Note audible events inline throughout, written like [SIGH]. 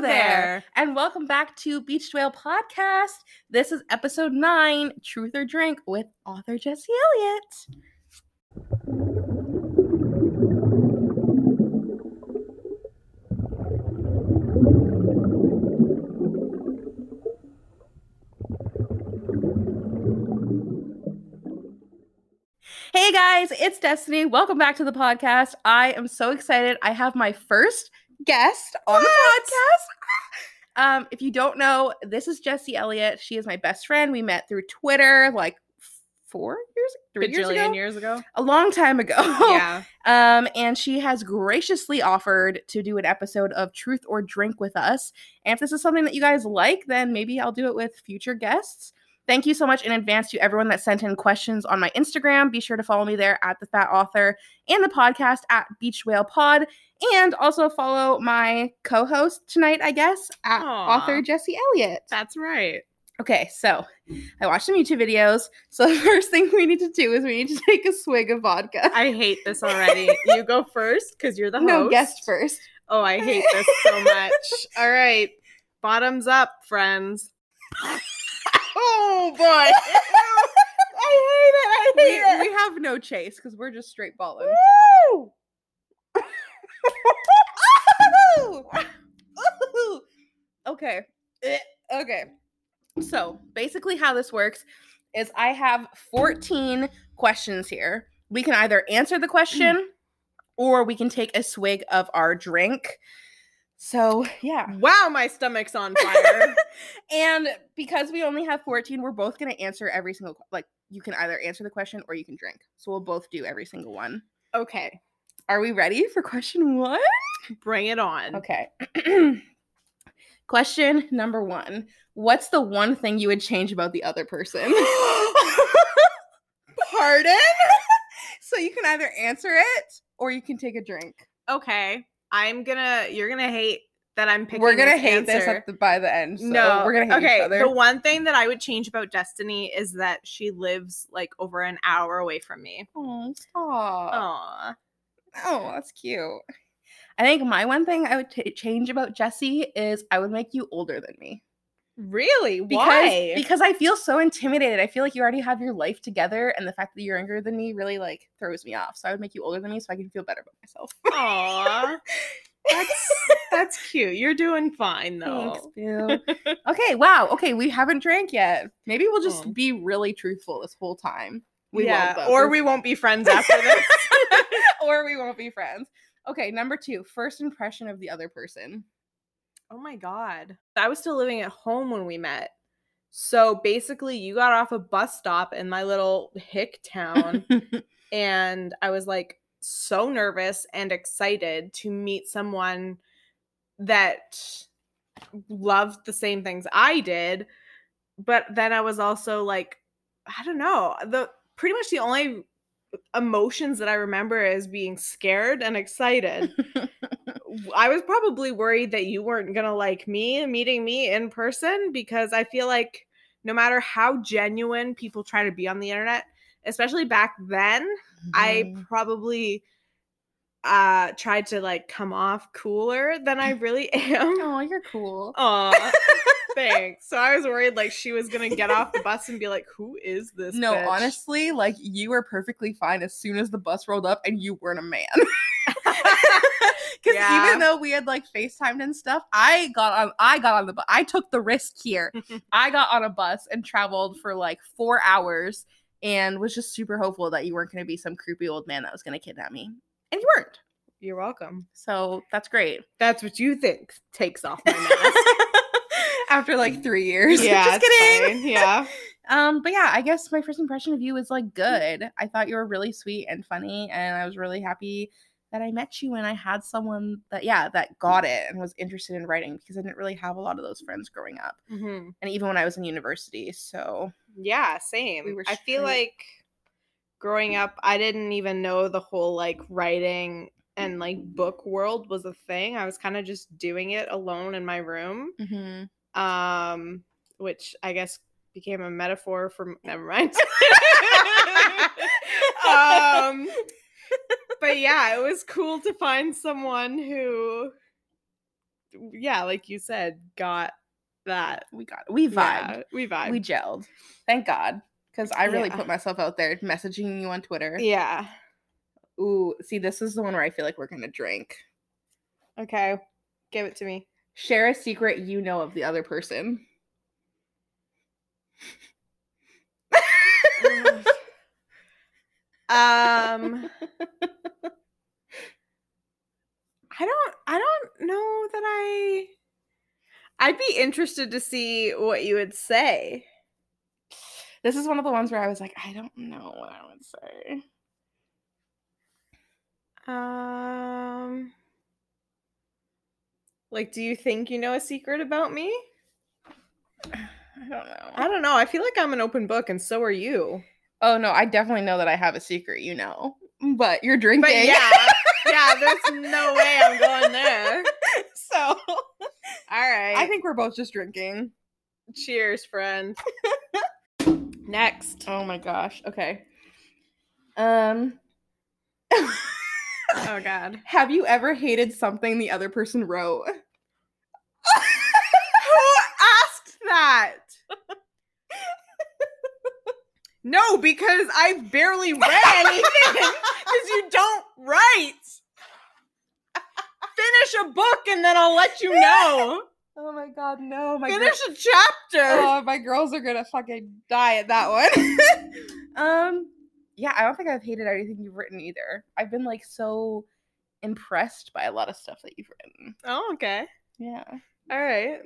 there. And welcome back to Beach Whale Podcast. This is episode nine Truth or Drink with author Jesse Elliott. Hey guys, it's Destiny. Welcome back to the podcast. I am so excited. I have my first guest on the podcast. [LAUGHS] Um, if you don't know, this is Jessie Elliott. She is my best friend. We met through Twitter like four years, three years ago, years ago. a long time ago. Yeah. [LAUGHS] Um, and she has graciously offered to do an episode of Truth or Drink with us. And if this is something that you guys like, then maybe I'll do it with future guests. Thank you so much in advance to everyone that sent in questions on my Instagram. Be sure to follow me there at the Fat Author and the podcast at Beach Whale Pod. And also follow my co-host tonight, I guess, at Aw. author Jesse Elliott. That's right. Okay, so I watched some YouTube videos. So [LAUGHS] the first thing we need to do is we need to take a swig of vodka. I hate this already. you go [LAUGHS] first because you're the host. no, guest first. Oh, I hate this so much. [LAUGHS] All right. Bottoms up, friends. Oh boy. [LAUGHS] I hate we, it. I hate we it. We have no chase because we're just straight balling. Woo! [LAUGHS] okay. Eh, Okay. So basically, how this works is I have 14 questions here. We can either answer the question or we can take a swig of our drink. So, yeah. Wow, my stomach's on fire. [LAUGHS] And because we only have 14, we're both going to answer every single like you can either answer the question or you can drink. So we'll both do every single one. okay. Are we ready for question 1? Bring it on. Okay. [CLEARS THROAT] question number 1. What's the one thing you would change about the other person? [LAUGHS] Pardon? so you can either answer it or you can take a drink. Okay. I'm gonna you're gonna hate that I'm picking we're gonna this hate this at the, by the end. So no, we're gonna hate okay. each other. The one thing that I would change about Destiny is that she lives like over an hour away from me. oh, stop. Aw. Oh, that's cute. I think my one thing I would t- change about Jesse is I would make you older than me. Really? Because, Why? Because I feel so intimidated. I feel like you already have your life together, and the fact that you're younger than me really like throws me off. So I would make you older than me so I can feel better about myself. Aw. That's [LAUGHS] that's cute. You're doing fine though. Thanks, [LAUGHS] okay, wow. Okay, we haven't drank yet. Maybe we'll just Oh. be really truthful this whole time. We yeah, won't, though, we won't be friends [LAUGHS] after this. or we won't be friends. Okay, number two, first impression of the other person. Oh my god. I was still living at home when we met. So basically you got off a bus stop in my little hick town [LAUGHS] and I was like so nervous and excited to meet someone that loved the same things I did. But then I was also like, I don't know. The pretty much the only emotions that I remember is being scared and excited. [LAUGHS] I was probably worried that you weren't gonna like me meeting me in person because I feel like no matter how genuine people try to be on the internet, especially back then, I Mhm. probably uh tried to like come off cooler than I [LAUGHS] really am. Oh, you're cool. Aw, [LAUGHS] thanks. So I was worried like she was gonna get off the bus and be like, "Who is this?" No, bitch?" honestly, like you were perfectly fine as soon as the bus rolled up and you weren't a man. [LAUGHS] Because Yeah. even though we had like FaceTimed and stuff, I got on I got on the bus. I took the risk here. [LAUGHS] I got on a bus and traveled for like four hours and was just super hopeful that you weren't gonna be some creepy old man that was gonna kidnap me. And you weren't. You're welcome. So that's great. That's what you think takes off my mask. [LAUGHS] After like three years. yeah, [LAUGHS] just kidding. fine. Yeah. Um, but yeah, I guess my first impression of you was like good. I thought you were really sweet and funny, and I was really happy that I met you and I had someone that yeah that got it and was interested in writing because I didn't really have a lot of those friends growing up, Mhm. and even when I was in university. So Yeah, same. were I feel like growing up, I didn't even know the whole like writing and like book world was a thing. I was kind of just doing it alone in my room. Um, which I guess became a metaphor for never mind. [LAUGHS] [LAUGHS] um but yeah, it was cool to find someone who yeah, like you said, got that. We got it. We vibed. Yeah, we vibe. We gelled. Thank God. Because I really Yeah. put myself out there messaging you on Twitter. yeah. Ooh, see, this is the one where I feel like we're gonna drink. Okay. Give it to me. Share a secret you know of the other person. [LAUGHS] um [LAUGHS] I don't I don't know that I I'd be interested to see what you would say. This is one of the ones where I was like, I don't know what I would say. Um like do you think you know a secret about me? I don't know. I don't know. I feel like I'm an open book and so are you. oh no, I definitely know that I have a secret, you know. But you're drinking. But yeah. [LAUGHS] yeah, there's no way I'm going there. [LAUGHS] so All right. I think we're both just drinking. cheers, friend. [LAUGHS] Next. Oh my gosh. Okay. Um [LAUGHS] Oh god. have you ever hated something the other person wrote? Who asked that? no, because I've barely read anything. Because you don't write. Finish a book and then I'll let you know. [LAUGHS] Oh my god, no. My Finish a chapter. oh, my girls are gonna fucking die at that one. [LAUGHS] um, yeah, I don't think I've hated anything you've written either. I've been like so impressed by a lot of stuff that you've written. oh, okay. Yeah. All right.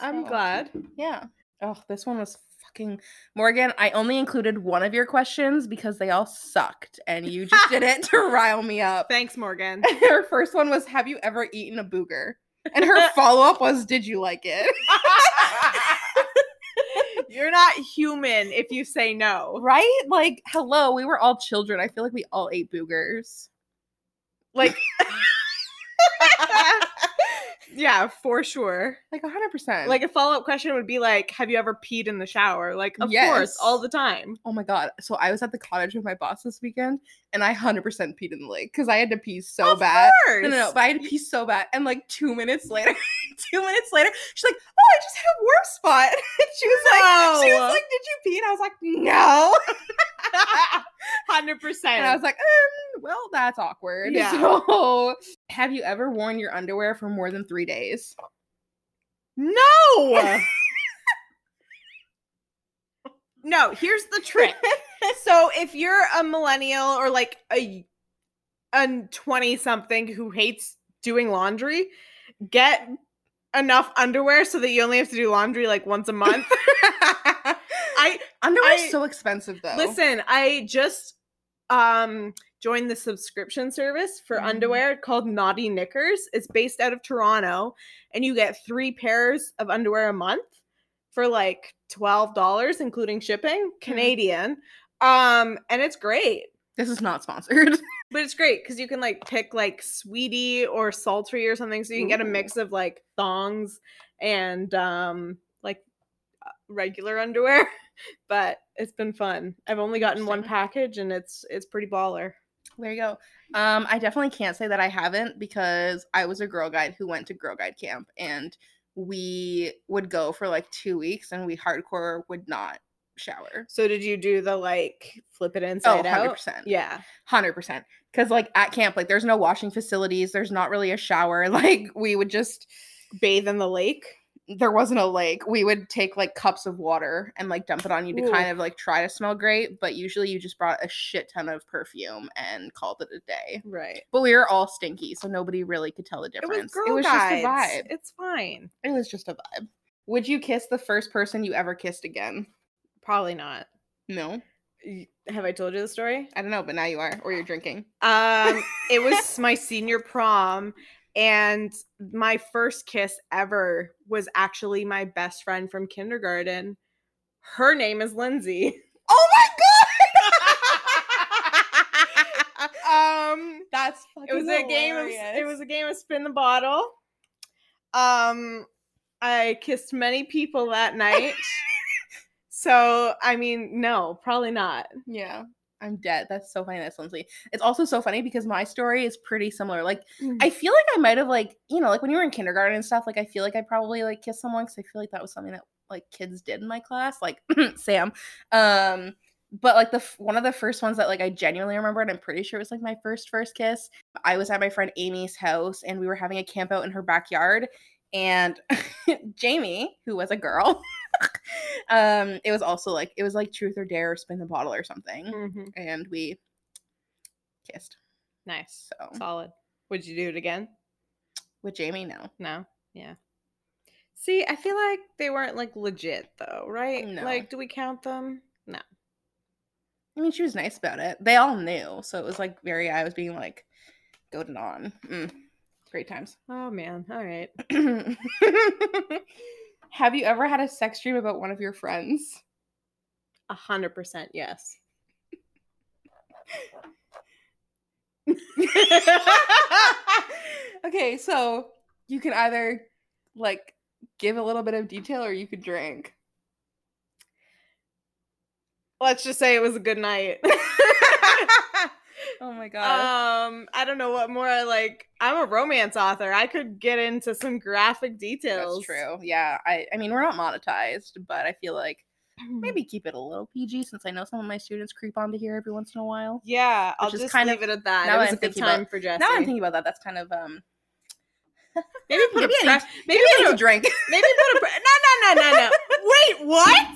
I'm glad. Yeah. Oh, this one was fucking Morgan. I only included one of your questions because they all sucked, and you just [LAUGHS] did it to rile me up. Thanks, Morgan. [LAUGHS] her first one was, "Have you ever eaten a booger?" And her [LAUGHS] follow up was, "Did you like it?" You're not human if you say no. right? Like, hello, we were all children. I feel like we all ate boogers. Like, yeah, for sure. Like 100%. Like a follow up question would be like, "Have you ever peed in the shower?" Like, of course, all the time. oh my god. So I was at the cottage with my boss this weekend and I 100% peed in the lake because I had to pee so of bad. Course. No, no, no, but I had to pee so bad. And like two minutes later, [LAUGHS] two minutes later, she's like, Oh, I just had a warm spot. [LAUGHS] And she was like, She No. was like, Did you pee? And I was like, No. [LAUGHS] Hundred percent. And I was like, um, Well, that's awkward. Yeah. So, have you ever worn your underwear for more than three days? no. [LAUGHS] no. Here's the trick. so if you're a millennial or like a a 20 something who hates doing laundry, get enough underwear so that you only have to do laundry like once a month. [LAUGHS] I Underwear's I- so expensive though. listen, I just um joined the subscription service for Mhm. underwear called Naughty Knickers. It's based out of Toronto and you get 3 pairs of underwear a month for like $12 including shipping, Canadian. Um and it's great. This is not sponsored. [LAUGHS] But it's great because you can like pick like sweetie or sultry or something. So you can get a mix of like thongs and um like uh, regular underwear. [LAUGHS] But it's been fun. I've only gotten one package and it's it's pretty baller. There you go. Um, I definitely can't say that I haven't because I was a girl guide who went to girl guide camp and we would go for like two weeks and we hardcore would not shower. So did you do the like flip it Oh, inside out? 100%. Yeah. Hundred percent. Because like at camp, like there's no washing facilities. There's not really a shower. [LAUGHS] Like we would just Bathe in the lake. There wasn't a lake. We would take like cups of water and like dump it on you to kind of like try to smell great. But usually you just brought a shit ton of perfume and called it a day. Right. But we were all stinky, so nobody really could tell the difference. It was girl just a vibe. It's fine. It was just a vibe. Would you kiss the first person you ever kissed again? Probably not. No. Have I told you the story? I don't know, but now you are, or you're drinking. Um, it was [LAUGHS] my senior prom, and my first kiss ever was actually my best friend from kindergarten. Her name is Lindsay. [LAUGHS] Oh my [LAUGHS] god! um, That's it was a game of it was a game of spin the bottle. Um, I kissed many people that night. [LAUGHS] so I mean, no, probably not. yeah. I'm dead. That's so funny. That's Lindsay. It's also so funny because my story is pretty similar. Like, Mm. I feel like I might have like, you know, like when you were in kindergarten and stuff. Like, I feel like I probably like kissed someone because I feel like that was something that like kids did in my class, like [CLEARS THROAT] Sam. Um, but like the one of the first ones that like I genuinely remember, and I'm pretty sure it was like my first first kiss. I was at my friend Amy's house, and we were having a camp out in her backyard, and [LAUGHS] Jamie, who was a girl. [LAUGHS] [LAUGHS] um it was also like it was like truth or dare or spin the bottle or something Mhm. and we kissed Nice. so Solid. Would you do it again? with jamie no No. Yeah. See, I feel like they weren't like legit though, right? No. Like, do we count them? No. i mean she was nice about it they all knew so it was like very i was being like goaded on mm, great times Oh man. All right. [LAUGHS] [LAUGHS] have you ever had a sex dream about one of your friends A hundred percent yes. [LAUGHS] okay so you can either like give a little bit of detail or you could drink Let's just say it was a good night. [LAUGHS] oh my god um, I don't know what more I like. I'm a romance author. I could get into some graphic details. That's true. Yeah. I I mean we're not monetized, but I feel like maybe keep it a little PG since I know some of my students creep onto here every once in a while. Yeah, I'll just kind leave of- it at that. now It that was I'm a good thinking about- time for Jesse. Now that I'm thinking about that, that's kind of um [LAUGHS] maybe put maybe a I need- pre- maybe, maybe put a drink. [LAUGHS] maybe put a pre- no no no no no. [LAUGHS] Wait, what?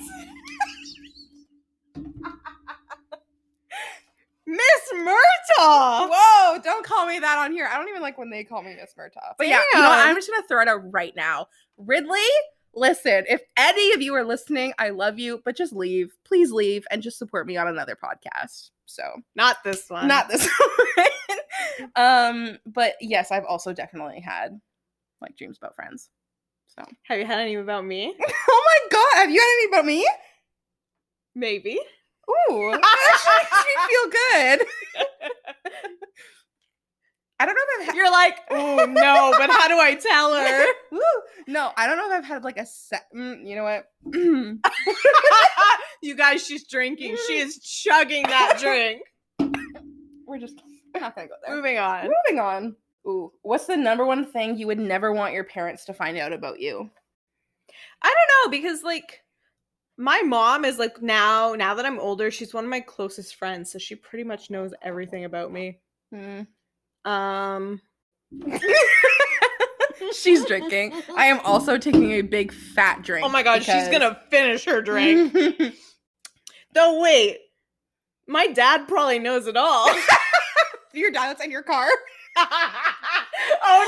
Miss Murtaugh. Whoa, don't call me that on here. I don't even like when they call me Miss Murtaugh. But yeah, you know what? I'm just gonna throw it out right now. Ridley, listen, if any of you are listening, I love you, but just leave. Please leave and just support me on another podcast. So Not this one. not this [LAUGHS] one. um, but yes, I've also definitely had like dreams about friends. So Have you had any about me? [LAUGHS] Oh my god, have you had any about me? Maybe. Ooh, that actually makes me feel good. [LAUGHS] I don't know if I've had You're like, oh no, but how do I tell her? [LAUGHS] No, I don't know if I've had like a set. Mm, you know what? [LAUGHS] you guys, she's drinking. She is chugging that [LAUGHS] drink. We're just not gonna go there. Moving on. Moving on. Ooh, what's the number one thing you would never want your parents to find out about you? I don't know because like my mom is like now now that I'm older, she's one of my closest friends, so she pretty much knows everything about me. Hmm. Um [LAUGHS] She's drinking. I am also taking a big fat drink. Oh my god, she's gonna finish her drink. [LAUGHS] Though wait, my dad probably knows it all. [LAUGHS] your dad's in your car. oh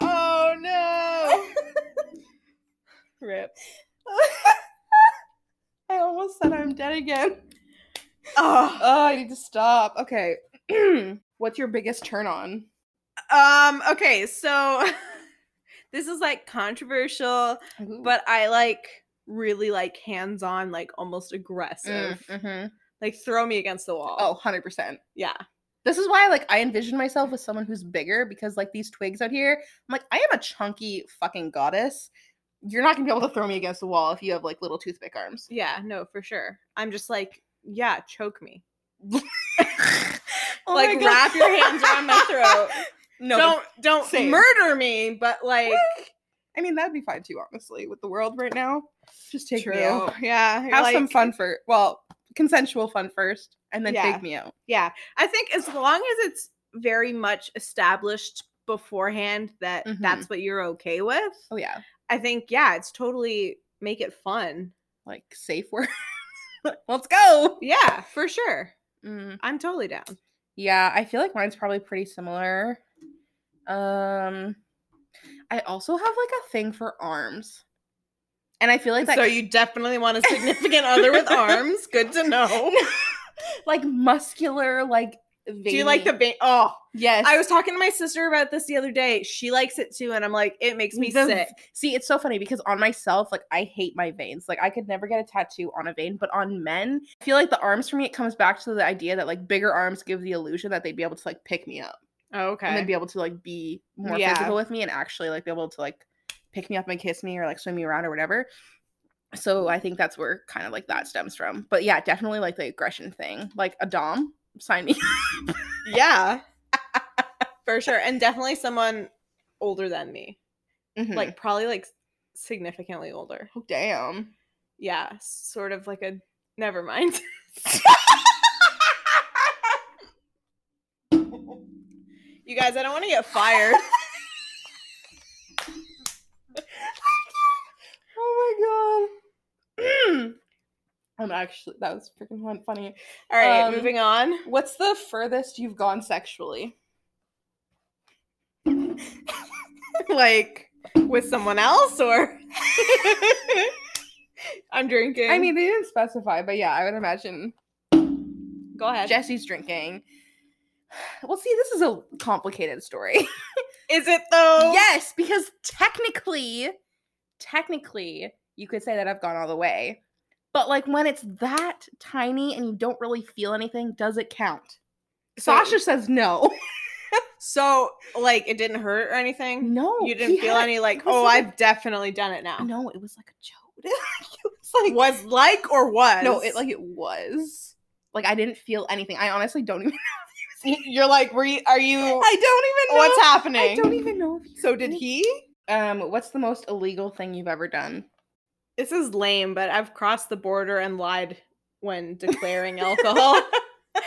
no! Oh no! Rip. I almost said I'm dead again. Oh. Oh, I need to stop. Okay. [CLEARS THROAT] What's your biggest turn on? Um, okay, so [LAUGHS] this is like controversial, but I like really like hands-on, like almost aggressive. mm-hmm. Like throw me against the wall. Oh, 100%. yeah. This is why like I envision myself with someone who's bigger because like these twigs out here, I'm like, I am a chunky fucking goddess. You're not gonna be able to throw me against the wall if you have like little toothpick arms. Yeah, no, for sure. I'm just like, yeah, choke me. [LAUGHS] Oh like wrap your hands around my throat. [LAUGHS] No, don't don't same. murder me, but like [LAUGHS] I mean that'd be fine too, honestly, with the world right now. Just take me out. Yeah. Have some fun for well, consensual fun first, and then Yeah. take me out. Yeah. I think as long as it's very much established beforehand that Mhm. that's what you're okay with, Oh yeah, I think yeah, it's totally make it fun. like safe word. [LAUGHS] Let's go. Yeah, for sure. Mm. I'm totally down. Yeah, I feel like mine's probably pretty similar. Um I also have like a thing for arms. And I feel like that so you definitely want a significant other with [LAUGHS] arms. Good to know. [LAUGHS] like muscular like Do you like the veiny- vein? Oh, Yes. I was talking to my sister about this the other day. She likes it too, and I'm like, it makes me The- sick. See, it's so funny because on myself, like I hate my veins. Like I could never get a tattoo on a vein, but on men, I feel like the arms for me, it comes back to the idea that like bigger arms give the illusion that they'd be able to like pick me up and Okay. And then be able to like be more Yeah. physical with me and actually like be able to like pick me up and kiss me or like swim me around or whatever. So I think that's where kind of like that stems from. But yeah, definitely like the aggression thing. Like a dom, sign me. [LAUGHS] Yeah. [LAUGHS] For sure. And definitely someone older than me. Mhm. Like probably like significantly older. oh, damn. Yeah. Sort of like a never mind. [LAUGHS] you guys, I don't want to get fired. Oh my god. [CLEARS THROAT] I'm actually that was freaking funny. All right, Um, moving on. What's the furthest you've gone sexually? [LAUGHS] like with someone else or [LAUGHS] I'm drinking. I mean, they didn't specify, but yeah, I would imagine go ahead. Jesse's drinking. [SIGHS] Well, see, this is a complicated story. [LAUGHS] Is it though? yes, because technically, technically, you could say that I've gone all the way. But like when it's that tiny and you don't really feel anything, does it count? So- Sasha says no. [LAUGHS] So like it didn't hurt or anything? No. You didn't feel had- any like, oh, like I've definitely done it now. No, it was like a joke. [LAUGHS] it was like Was like or was? no, it like it was. Like I didn't feel anything. I honestly don't [LAUGHS] even. Know you're like, were you? Are you? I don't even know. what's happening? I don't even know. If So did he? Um, what's the most illegal thing you've ever done? This is lame, but I've crossed the border and lied when [LAUGHS] declaring alcohol. [LAUGHS] I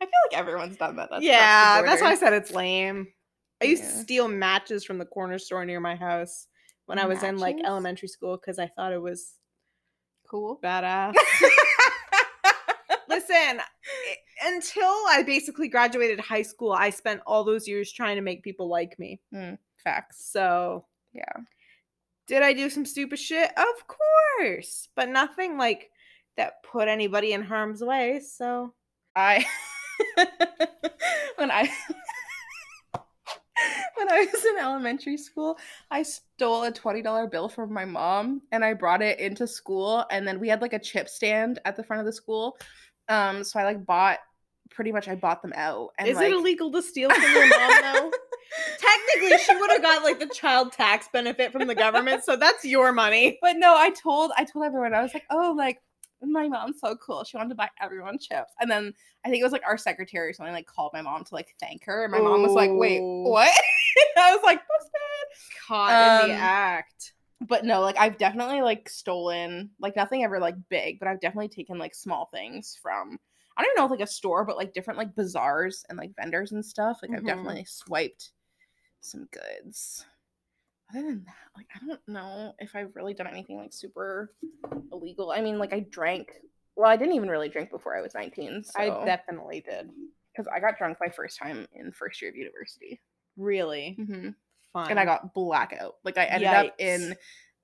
feel like everyone's done that. That's yeah, that's why I said it's lame. I used to steal matches from the corner store near my house when I was in like elementary school because I thought it was cool. badass. [LAUGHS] Listen, until I basically graduated high school, I spent all those years trying to make people like me. Mm, facts. So, Yeah. Did I do some stupid shit? Of course, but nothing like that put anybody in harm's way. So, I [LAUGHS] when I [LAUGHS] when I was in elementary school, I stole a twenty dollar bill from my mom and I brought it into school. And then we had like a chip stand at the front of the school. Um, so I like bought pretty much I bought them out. And is like, it illegal to steal from your mom though? [LAUGHS] Technically, she would have got like the child tax benefit from the government, so that's your money. [LAUGHS] But no, I told I told everyone I was like, oh, like my mom's so cool. She wanted to buy everyone chips, and then I think it was like our secretary or something like called my mom to like thank her, and my mom was like, wait, what? [LAUGHS] I was like, busted. Caught in the Um, act. But no, like I've definitely like stolen like nothing ever like big, but I've definitely taken like small things from. I don't even know if like a store, but like different like bazaars and like vendors and stuff. Like I've Mhm. definitely swiped some goods. Other than that, like I don't know if I've really done anything like super illegal. I mean, like I drank. Well, I didn't even really drink before I was nineteen. So I definitely did. because I got drunk my first time in first year of university, Really hmm fun. and I got blackout. Like I ended up in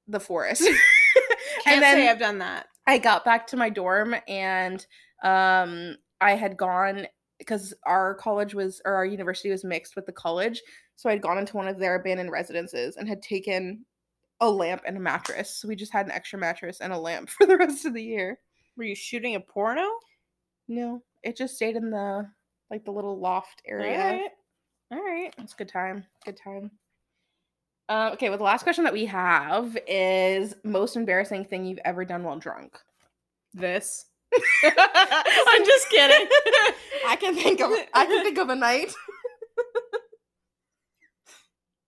the forest. [LAUGHS] Can't and then say I've done that. I got back to my dorm and um I had gone because our college was or our university was mixed with the college. So I'd gone into one of their abandoned residences and had taken a lamp and a mattress. So we just had an extra mattress and a lamp [LAUGHS] for the rest of the year. Were you shooting a porno? No, it just stayed in the like the little loft area. Alright. All right. It's a good time. Good time. Uh, okay, well, the last question that we have is most embarrassing thing you've ever done while drunk. This. [LAUGHS] I'm just kidding. [LAUGHS] I can think of I can think of a night.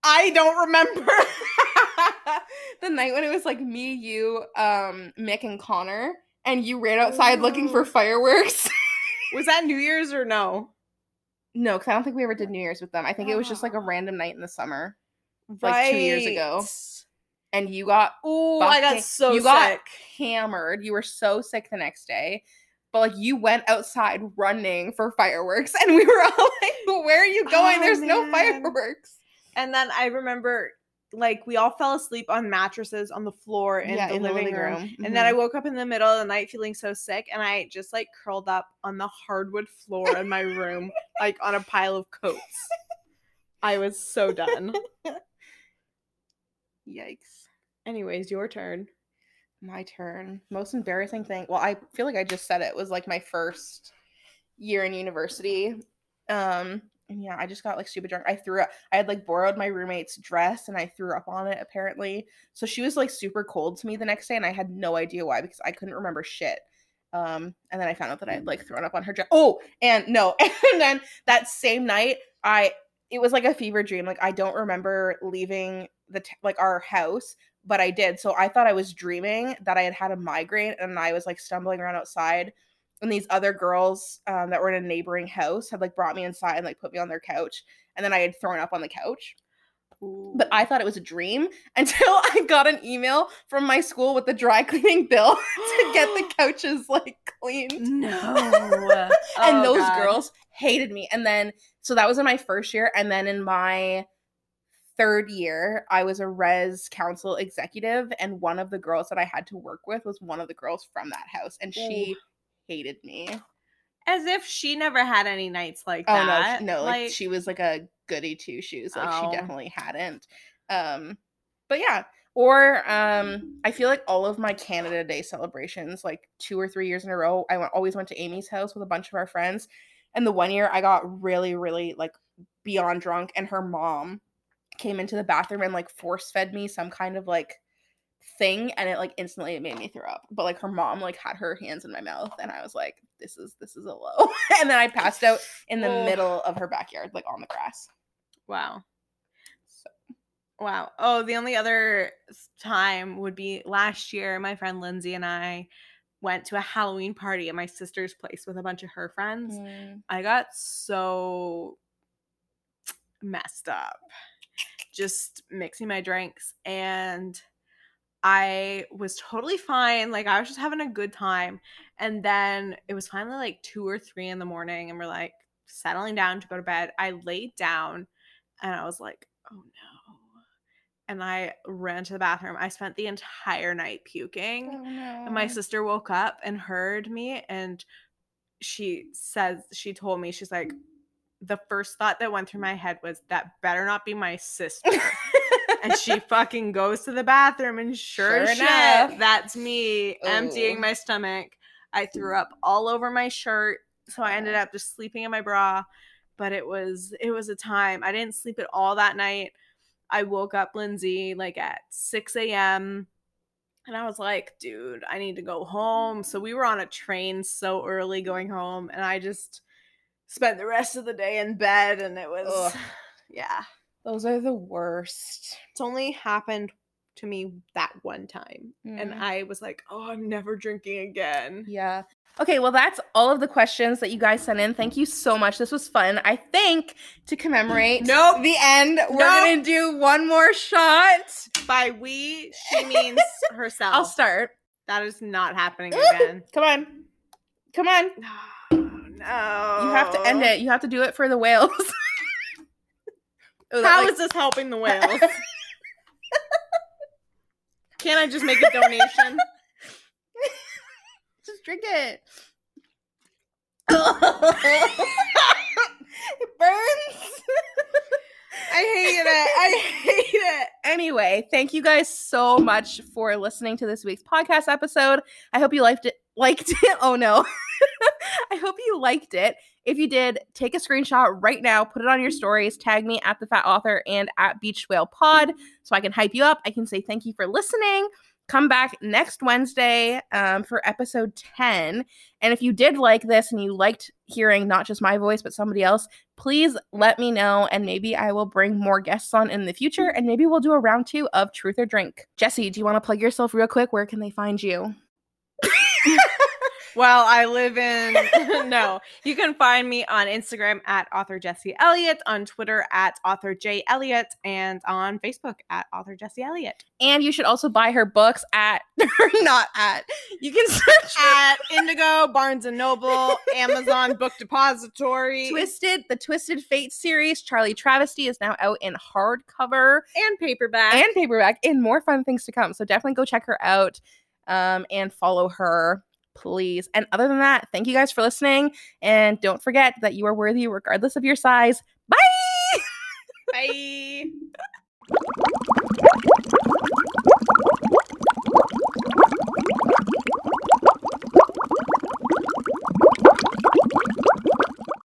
I don't remember. [LAUGHS] the night when it was like me, you, um, Mick, and Connor, and you ran outside looking for Oh. fireworks. Was that New Year's or no? no, because I don't think we ever did New Year's with them. I think it was just like a random night in the summer, like two years ago. And you got Oh, I got so you sick. got hammered. You were so sick the next day. But like you went outside running for fireworks, [LAUGHS] and we were all like, "Where are you going? Oh, There's no fireworks." And then I remember, like, we all fell asleep on mattresses on the floor in, Yeah, the, in the living, living room. room. And then I Mhm. woke up in the middle of the night feeling so sick, and I just like curled up on the hardwood floor in my room, [LAUGHS] like on a pile of coats. I was so done. [LAUGHS] Yikes! Anyways, your turn. My turn. Most embarrassing thing. Well, I feel like I just said it was like my first year in university. Um, and yeah, I just got like stupid drunk. I threw up. I had like borrowed my roommate's dress and I threw up on it apparently. So she was like super cold to me the next day and I had no idea why because I couldn't remember shit. Um, and then I found out that I had like thrown up on her dress. Oh, and no, [LAUGHS] and then that same night, I it was like a fever dream. Like I don't remember leaving the t- like our house, but I did. So I thought I was dreaming that I had had a migraine and I was like stumbling around outside and these other girls um, that were in a neighboring house had like brought me inside and like put me on their couch and then i had thrown up on the couch but i thought it was a dream [LAUGHS] until i got an email from my school with the dry cleaning [LAUGHS] bill to get the [GASPS] couches like cleaned no. [LAUGHS] and Oh, those God. girls hated me and then so that was in my first year and then in my third year i was a res council executive and one of the girls that i had to work with was one of the girls from that house and she hated me As if she never had any nights like Oh that. no, no, like, she was like a goody two shoes. Like Oh. she definitely hadn't. Um, but yeah. Or um, I feel like all of my Canada Day celebrations, like two or three years in a row, I went always went to Amy's house with a bunch of our friends. And the one year I got really, really like beyond drunk, and her mom came into the bathroom and like force fed me some kind of like thing and it like instantly it made me throw up but like her mom like had her hands in my mouth and i was like this is this is a low [LAUGHS] and then i passed out in the Oh. middle of her backyard like on the grass Wow. so Wow. Oh, the only other time would be last year. My friend Lindsay and I went to a Halloween party at my sister's place with a bunch of her friends. mm, I got so messed up just mixing my drinks and I was totally fine. Like I was just having a good time. And then it was finally like two or three in the morning, and we're like settling down to go to bed. I laid down and I was like, oh no. And I ran to the bathroom. I spent the entire night puking. oh no And my sister woke up and heard me and she says she told me she's like the first thought that went through my head was that better not be my sister. and [LAUGHS] she fucking goes to the bathroom and sure, Sure shit, enough. that's me emptying oh. my stomach. I threw up all over my shirt, so I ended Oh. up just sleeping in my bra. But it was it was a time. I didn't sleep at all that night. I woke up Lindsay like at 6 a.m. And I was like, dude, I need to go home. So we were on a train so early going home, and I just spent the rest of the day in bed. And it was, Ugh. [SIGHS] yeah, those are the worst it's only happened to me that one time. And Mm. I was like, oh, I'm never drinking again. yeah okay well that's all of the questions that you guys sent in thank you so much this was fun i think to commemorate Nope. the end we're gonna do one more shot By we, she means [LAUGHS] herself. i'll start That is not happening [LAUGHS] again. come on come on [SIGHS] Oh. You have to end oh. it. You have to do it for the whales. [LAUGHS] Oh, that, How like- is this helping the [LAUGHS] whales? Can't I just make a donation? [LAUGHS] Just drink it. it burns. I hate it. I hate it. anyway, thank you guys so much for listening to this week's podcast episode. I hope you liked it. Liked it. Oh no. Hope you liked it. If you did, take a screenshot right now, put it on your stories, tag me at the Fat Author and at Beach Whale Pod so I can hype you up. I can say thank you for listening. Come back next Wednesday um, for episode 10. And if you did like this and you liked hearing not just my voice, but somebody else, please let me know. And maybe I will bring more guests on in the future. And maybe we'll do a round two of Truth or Drink. Jesse, do you want to plug yourself real quick? Where can they find you? [LAUGHS] Well, I live in [LAUGHS] no. You can find me on Instagram at author Jesse Elliott, on Twitter at author J Elliott, and on Facebook at author Jesse Elliott. And you should also buy her books at, [LAUGHS] not at, you can search At Indigo, Barnes and Noble, Amazon Book Depository, Twisted, the Twisted Fate series. Charlie Travesty is now out in hardcover and paperback. and paperback, and more fun things to come. So definitely go check her out um, and follow her, please. And other than that, thank you guys for listening. And don't forget that you are worthy regardless of your size. Bye. [LAUGHS] Bye.